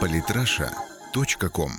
Политраша.ком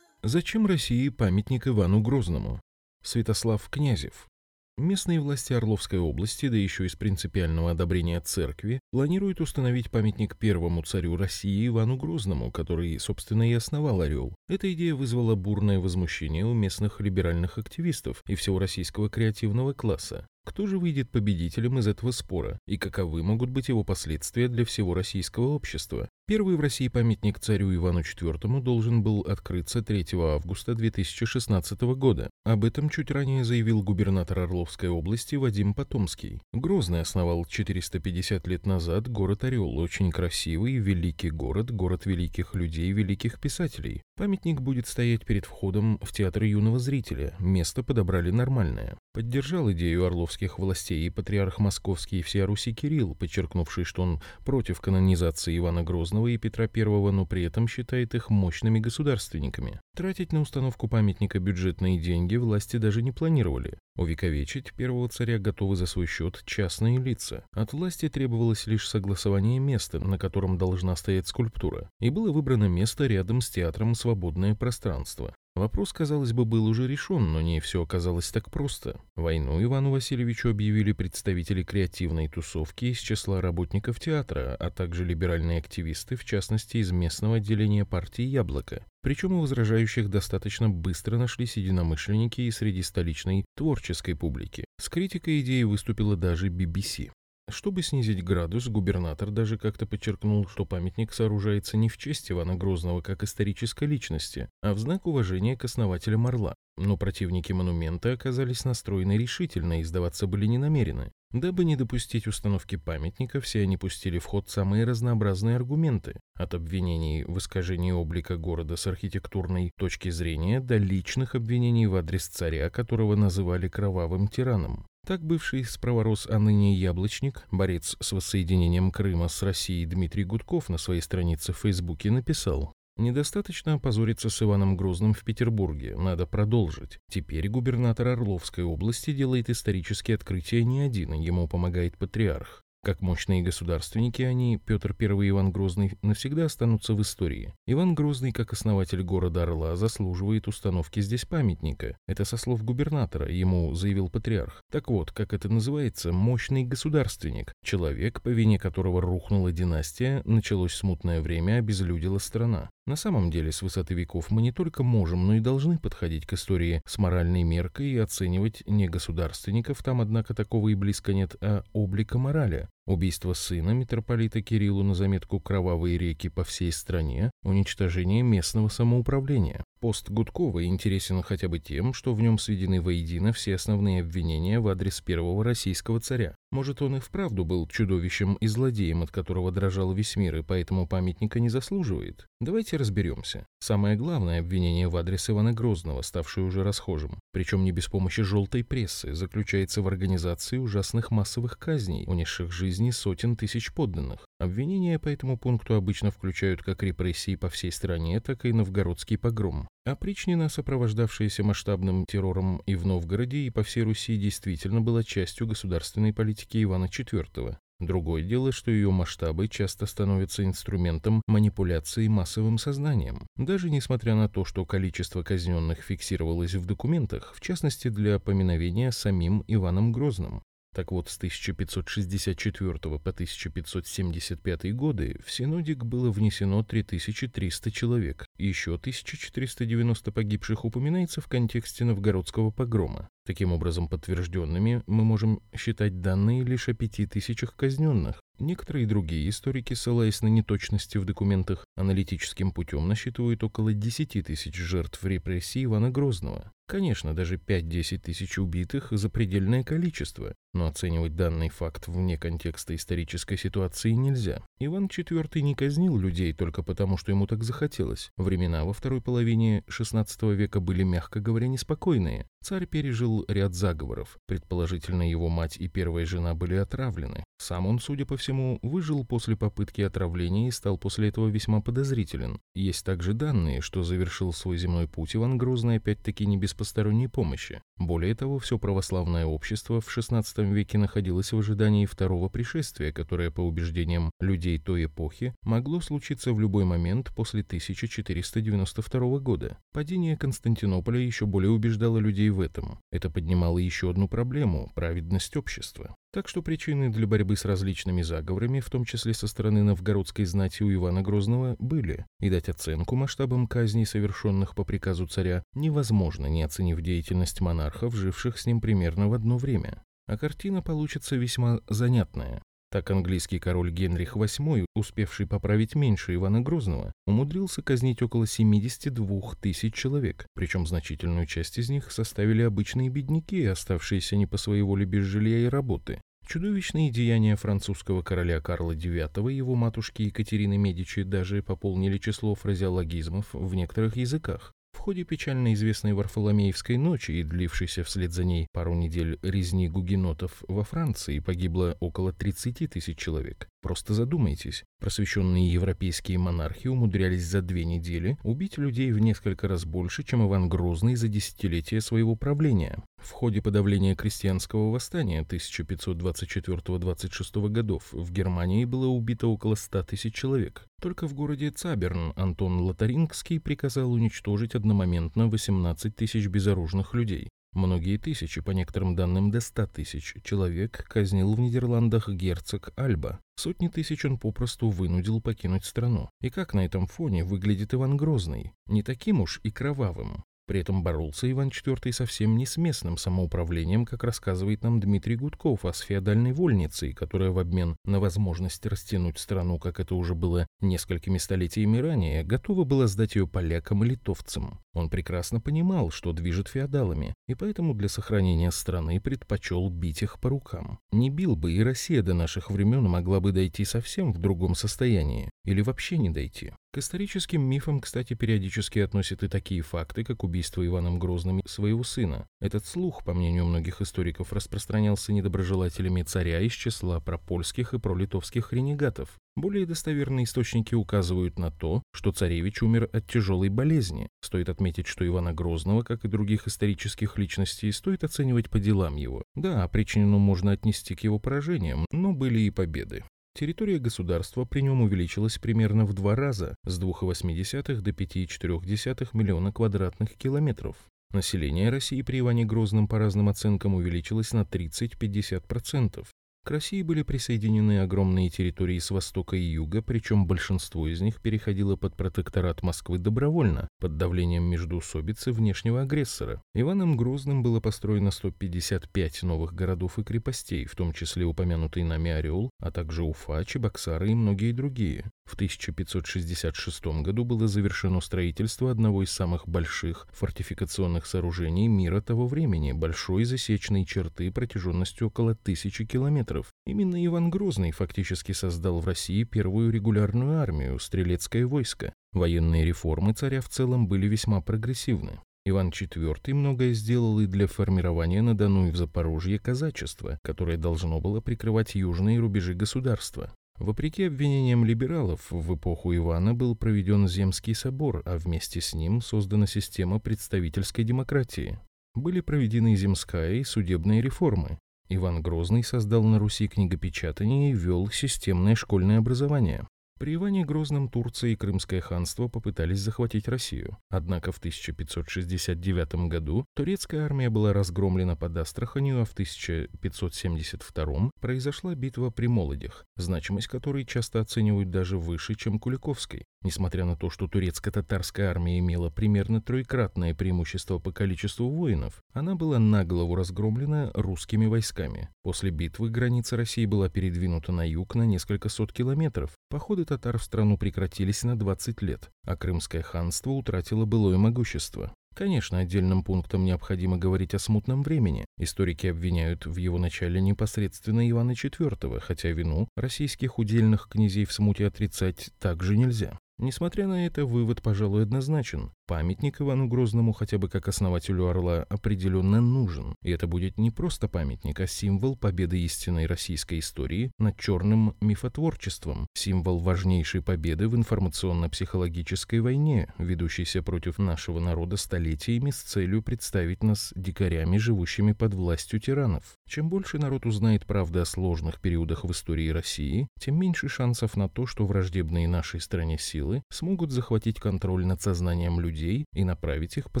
Зачем России памятник Ивану Грозному? Святослав Князев. Местные власти Орловской области, да еще и с принципиального одобрения церкви, планируют установить памятник первому царю России Ивану Грозному, который, собственно, и основал «Орел». Эта идея вызвала бурное возмущение у местных либеральных активистов и всего российского креативного класса. Кто же выйдет победителем из этого спора и каковы могут быть его последствия для всего российского общества? Первый в России памятник царю Ивану IV должен был открыться 3 августа 2016 года. Об этом чуть ранее заявил губернатор Орловской области Вадим Потомский. Грозный основал 450 лет назад город Орел, очень красивый, великий город, город великих людей, великих писателей. Памятник будет стоять перед входом в театр юного зрителя. Место подобрали нормальное. Поддержал идею орловских властей и патриарх московский и всея Руси Кирилл, подчеркнувший, что он против канонизации Ивана Грозного и Петра I, но при этом считает их мощными государственниками. Тратить на установку памятника бюджетные деньги власти даже не планировали. Увековечить первого царя готовы за свой счет частные лица. От власти требовалось лишь согласование места, на котором должна стоять скульптура. И было выбрано место рядом с театром «Свободное пространство». Вопрос, казалось бы, был уже решен, но не все оказалось так просто. Войну Ивану Васильевичу объявили представители креативной тусовки из числа работников театра, а также либеральные активисты, в частности, из местного отделения партии «Яблоко». Причем у возражающих достаточно быстро нашлись единомышленники и среди столичной творческой публики. С критикой идеи выступила даже BBC. Чтобы снизить градус, губернатор даже как-то подчеркнул, что памятник сооружается не в честь Ивана Грозного как исторической личности, а в знак уважения к основателям Орла. Но противники монумента оказались настроены решительно и сдаваться были не намерены. Дабы не допустить установки памятника, все они пустили в ход самые разнообразные аргументы, от обвинений в искажении облика города с архитектурной точки зрения до личных обвинений в адрес царя, которого называли кровавым тираном. Так бывший справорос, а ныне яблочник, борец с воссоединением Крыма с Россией Дмитрий Гудков на своей странице в Фейсбуке написал Недостаточно опозориться с Иваном Грозным в Петербурге, надо продолжить. Теперь губернатор Орловской области делает исторические открытия не один, ему помогает патриарх. Как мощные государственники они, Петр I и Иван Грозный, навсегда останутся в истории. Иван Грозный, как основатель города Орла, заслуживает установки здесь памятника. Это со слов губернатора, ему заявил патриарх. Так вот, как это называется, мощный государственник. Человек, по вине которого рухнула династия, началось смутное время, обезлюдила страна. На самом деле, с высоты веков мы не только можем, но и должны подходить к истории с моральной меркой и оценивать не государственников, там, однако, такого и близко нет, а облика морали. Убийство сына митрополита Кириллу на заметку «Кровавые реки» по всей стране, уничтожение местного самоуправления. Пост Гудкова интересен хотя бы тем, что в нем сведены воедино все основные обвинения в адрес первого российского царя. Может, он и вправду был чудовищем и злодеем, от которого дрожал весь мир, и поэтому памятника не заслуживает? Давайте разберемся. Самое главное обвинение в адрес Ивана Грозного, ставшее уже расхожим, причем не без помощи желтой прессы, заключается в организации ужасных массовых казней, унесших жизни сотен тысяч подданных. Обвинения по этому пункту обычно включают как репрессии по всей стране, так и новгородский погром. Опричнина, сопровождавшаяся масштабным террором и в Новгороде, и по всей Руси, действительно была частью государственной политики Ивана IV. Другое дело, что ее масштабы часто становятся инструментом манипуляции массовым сознанием. Даже несмотря на то, что количество казненных фиксировалось в документах, в частности для поминовения самим Иваном Грозным. Так вот, с 1564 по 1575 годы в Синодик было внесено 3300 человек, еще 1490 погибших упоминается в контексте новгородского погрома. Таким образом, подтвержденными мы можем считать данные лишь о 5000 казненных. Некоторые другие историки, ссылаясь на неточности в документах, аналитическим путем насчитывают около 10 тысяч жертв репрессий Ивана Грозного. Конечно, даже 5-10 тысяч убитых – запредельное количество, но оценивать данный факт вне контекста исторической ситуации нельзя. Иван IV не казнил людей только потому, что ему так захотелось. Времена во второй половине XVI века были, мягко говоря, неспокойные. Царь пережил ряд заговоров. Предположительно, его мать и первая жена были отравлены. Сам он, судя по всему, выжил после попытки отравления и стал после этого весьма подозрителен. Есть также данные, что завершил свой земной путь Иван Грозный опять-таки не без посторонней помощи. Более того, все православное общество в XVI веке находилось в ожидании второго пришествия, которое, по убеждениям людей той эпохи, могло случиться в любой момент после 1492 года. Падение Константинополя еще более убеждало людей в этом. Это поднимало еще одну проблему – праведность общества. Так что причины для борьбы с различными заговорами, в том числе со стороны новгородской знати у Ивана Грозного, были, и дать оценку масштабам казней, совершенных по приказу царя, невозможно, не оценив деятельность монархов, живших с ним примерно в одно время. А картина получится весьма занятная. Так английский король Генрих VIII, успевший поправить меньше Ивана Грозного, умудрился казнить около 72 тысяч человек, причем значительную часть из них составили обычные бедняки, оставшиеся не по своей воле без жилья и работы. Чудовищные деяния французского короля Карла IX и его матушки Екатерины Медичи даже пополнили число фразеологизмов в некоторых языках. Ходе печально известной Варфоломеевской ночи и длившейся вслед за ней пару недель резни гугенотов во Франции погибло около 30 тысяч человек. Просто задумайтесь, просвещенные европейские монархи умудрялись за две недели убить людей в несколько раз больше, чем Иван Грозный за десятилетия своего правления. В ходе подавления крестьянского восстания 1524-26 годов в Германии было убито около 100 тысяч человек. Только в городе Цаберн Антон Лотарингский приказал уничтожить одномоментно 18 тысяч безоружных людей. Многие тысячи, по некоторым данным до ста тысяч, человек казнил в Нидерландах герцог Альба. Сотни тысяч он попросту вынудил покинуть страну. И как на этом фоне выглядит Иван Грозный? Не таким уж и кровавым. При этом боролся Иван IV совсем не с местным самоуправлением, как рассказывает нам Дмитрий Гудков, а с феодальной вольницей, которая в обмен на возможность растянуть страну, как это уже было несколькими столетиями ранее, готова была сдать ее полякам и литовцам. Он прекрасно понимал, что движет феодалами, и поэтому для сохранения страны предпочел бить их по рукам. Не бил бы, и Россия до наших времен могла бы дойти совсем в другом состоянии, или вообще не дойти. К историческим мифам, кстати, периодически относят и такие факты, как убийство Иваном Грозным своего сына. Этот слух, по мнению многих историков, распространялся недоброжелателями царя из числа пропольских и пролитовских ренегатов. Более достоверные источники указывают на то, что царевич умер от тяжелой болезни. Стоит отметить, что Ивана Грозного, как и других исторических личностей, стоит оценивать по делам его. Да, причину можно отнести к его поражениям, но были и победы. Территория государства при нем увеличилась примерно в два раза, с 2,8 до 5,4 миллиона квадратных километров. Население России при Иване Грозном по разным оценкам увеличилось на 30-50%. К России были присоединены огромные территории с востока и юга, причем большинство из них переходило под протекторат Москвы добровольно, под давлением междоусобицы внешнего агрессора. Иваном Грозным было построено 155 новых городов и крепостей, в том числе упомянутый нами Орел, а также Уфа, Чебоксары и многие другие. В 1566 году было завершено строительство одного из самых больших фортификационных сооружений мира того времени, большой засечной черты протяженностью около тысячи километров. Именно Иван Грозный фактически создал в России первую регулярную армию, стрелецкое войско. Военные реформы царя в целом были весьма прогрессивны. Иван IV многое сделал и для формирования на Дону и в Запорожье казачества, которое должно было прикрывать южные рубежи государства. Вопреки обвинениям либералов, в эпоху Ивана был проведен Земский собор, а вместе с ним создана система представительской демократии. Были проведены земская и судебные реформы. Иван Грозный создал на Руси книгопечатание и ввел системное школьное образование. При Иване Грозном Турция и Крымское ханство попытались захватить Россию. Однако в 1569 году турецкая армия была разгромлена под Астраханью, а в 1572 произошла битва при Молодях, значимость которой часто оценивают даже выше, чем Куликовской. Несмотря на то, что турецко-татарская армия имела примерно троекратное преимущество по количеству воинов, она была на голову разгромлена русскими войсками. После битвы граница России была передвинута на юг на несколько сот километров. Походы татар в страну прекратились на 20 лет, а Крымское ханство утратило былое могущество. Конечно, отдельным пунктом необходимо говорить о смутном времени. Историки обвиняют в его начале непосредственно Ивана IV, хотя вину российских удельных князей в смуте отрицать также нельзя. Несмотря на это, вывод, пожалуй, однозначен. Памятник Ивану Грозному хотя бы как основателю Орла определенно нужен. И это будет не просто памятник, а символ победы истинной российской истории над черным мифотворчеством, символ важнейшей победы в информационно-психологической войне, ведущейся против нашего народа столетиями с целью представить нас дикарями, живущими под властью тиранов. Чем больше народ узнает правды о сложных периодах в истории России, тем меньше шансов на то, что враждебные нашей стране силы смогут захватить контроль над сознанием людей и направить их по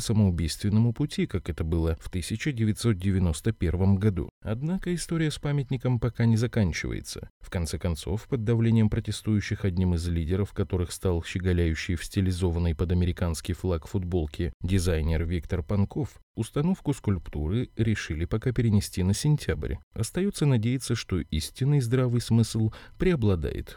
самоубийственному пути, как это было в 1991 году. Однако история с памятником пока не заканчивается. В конце концов, под давлением протестующих одним из лидеров, которых стал щеголяющий в стилизованной под американский флаг футболке дизайнер Виктор Панков, установку скульптуры решили пока перенести на сентябрь. Остается надеяться, что истинный здравый смысл преобладает.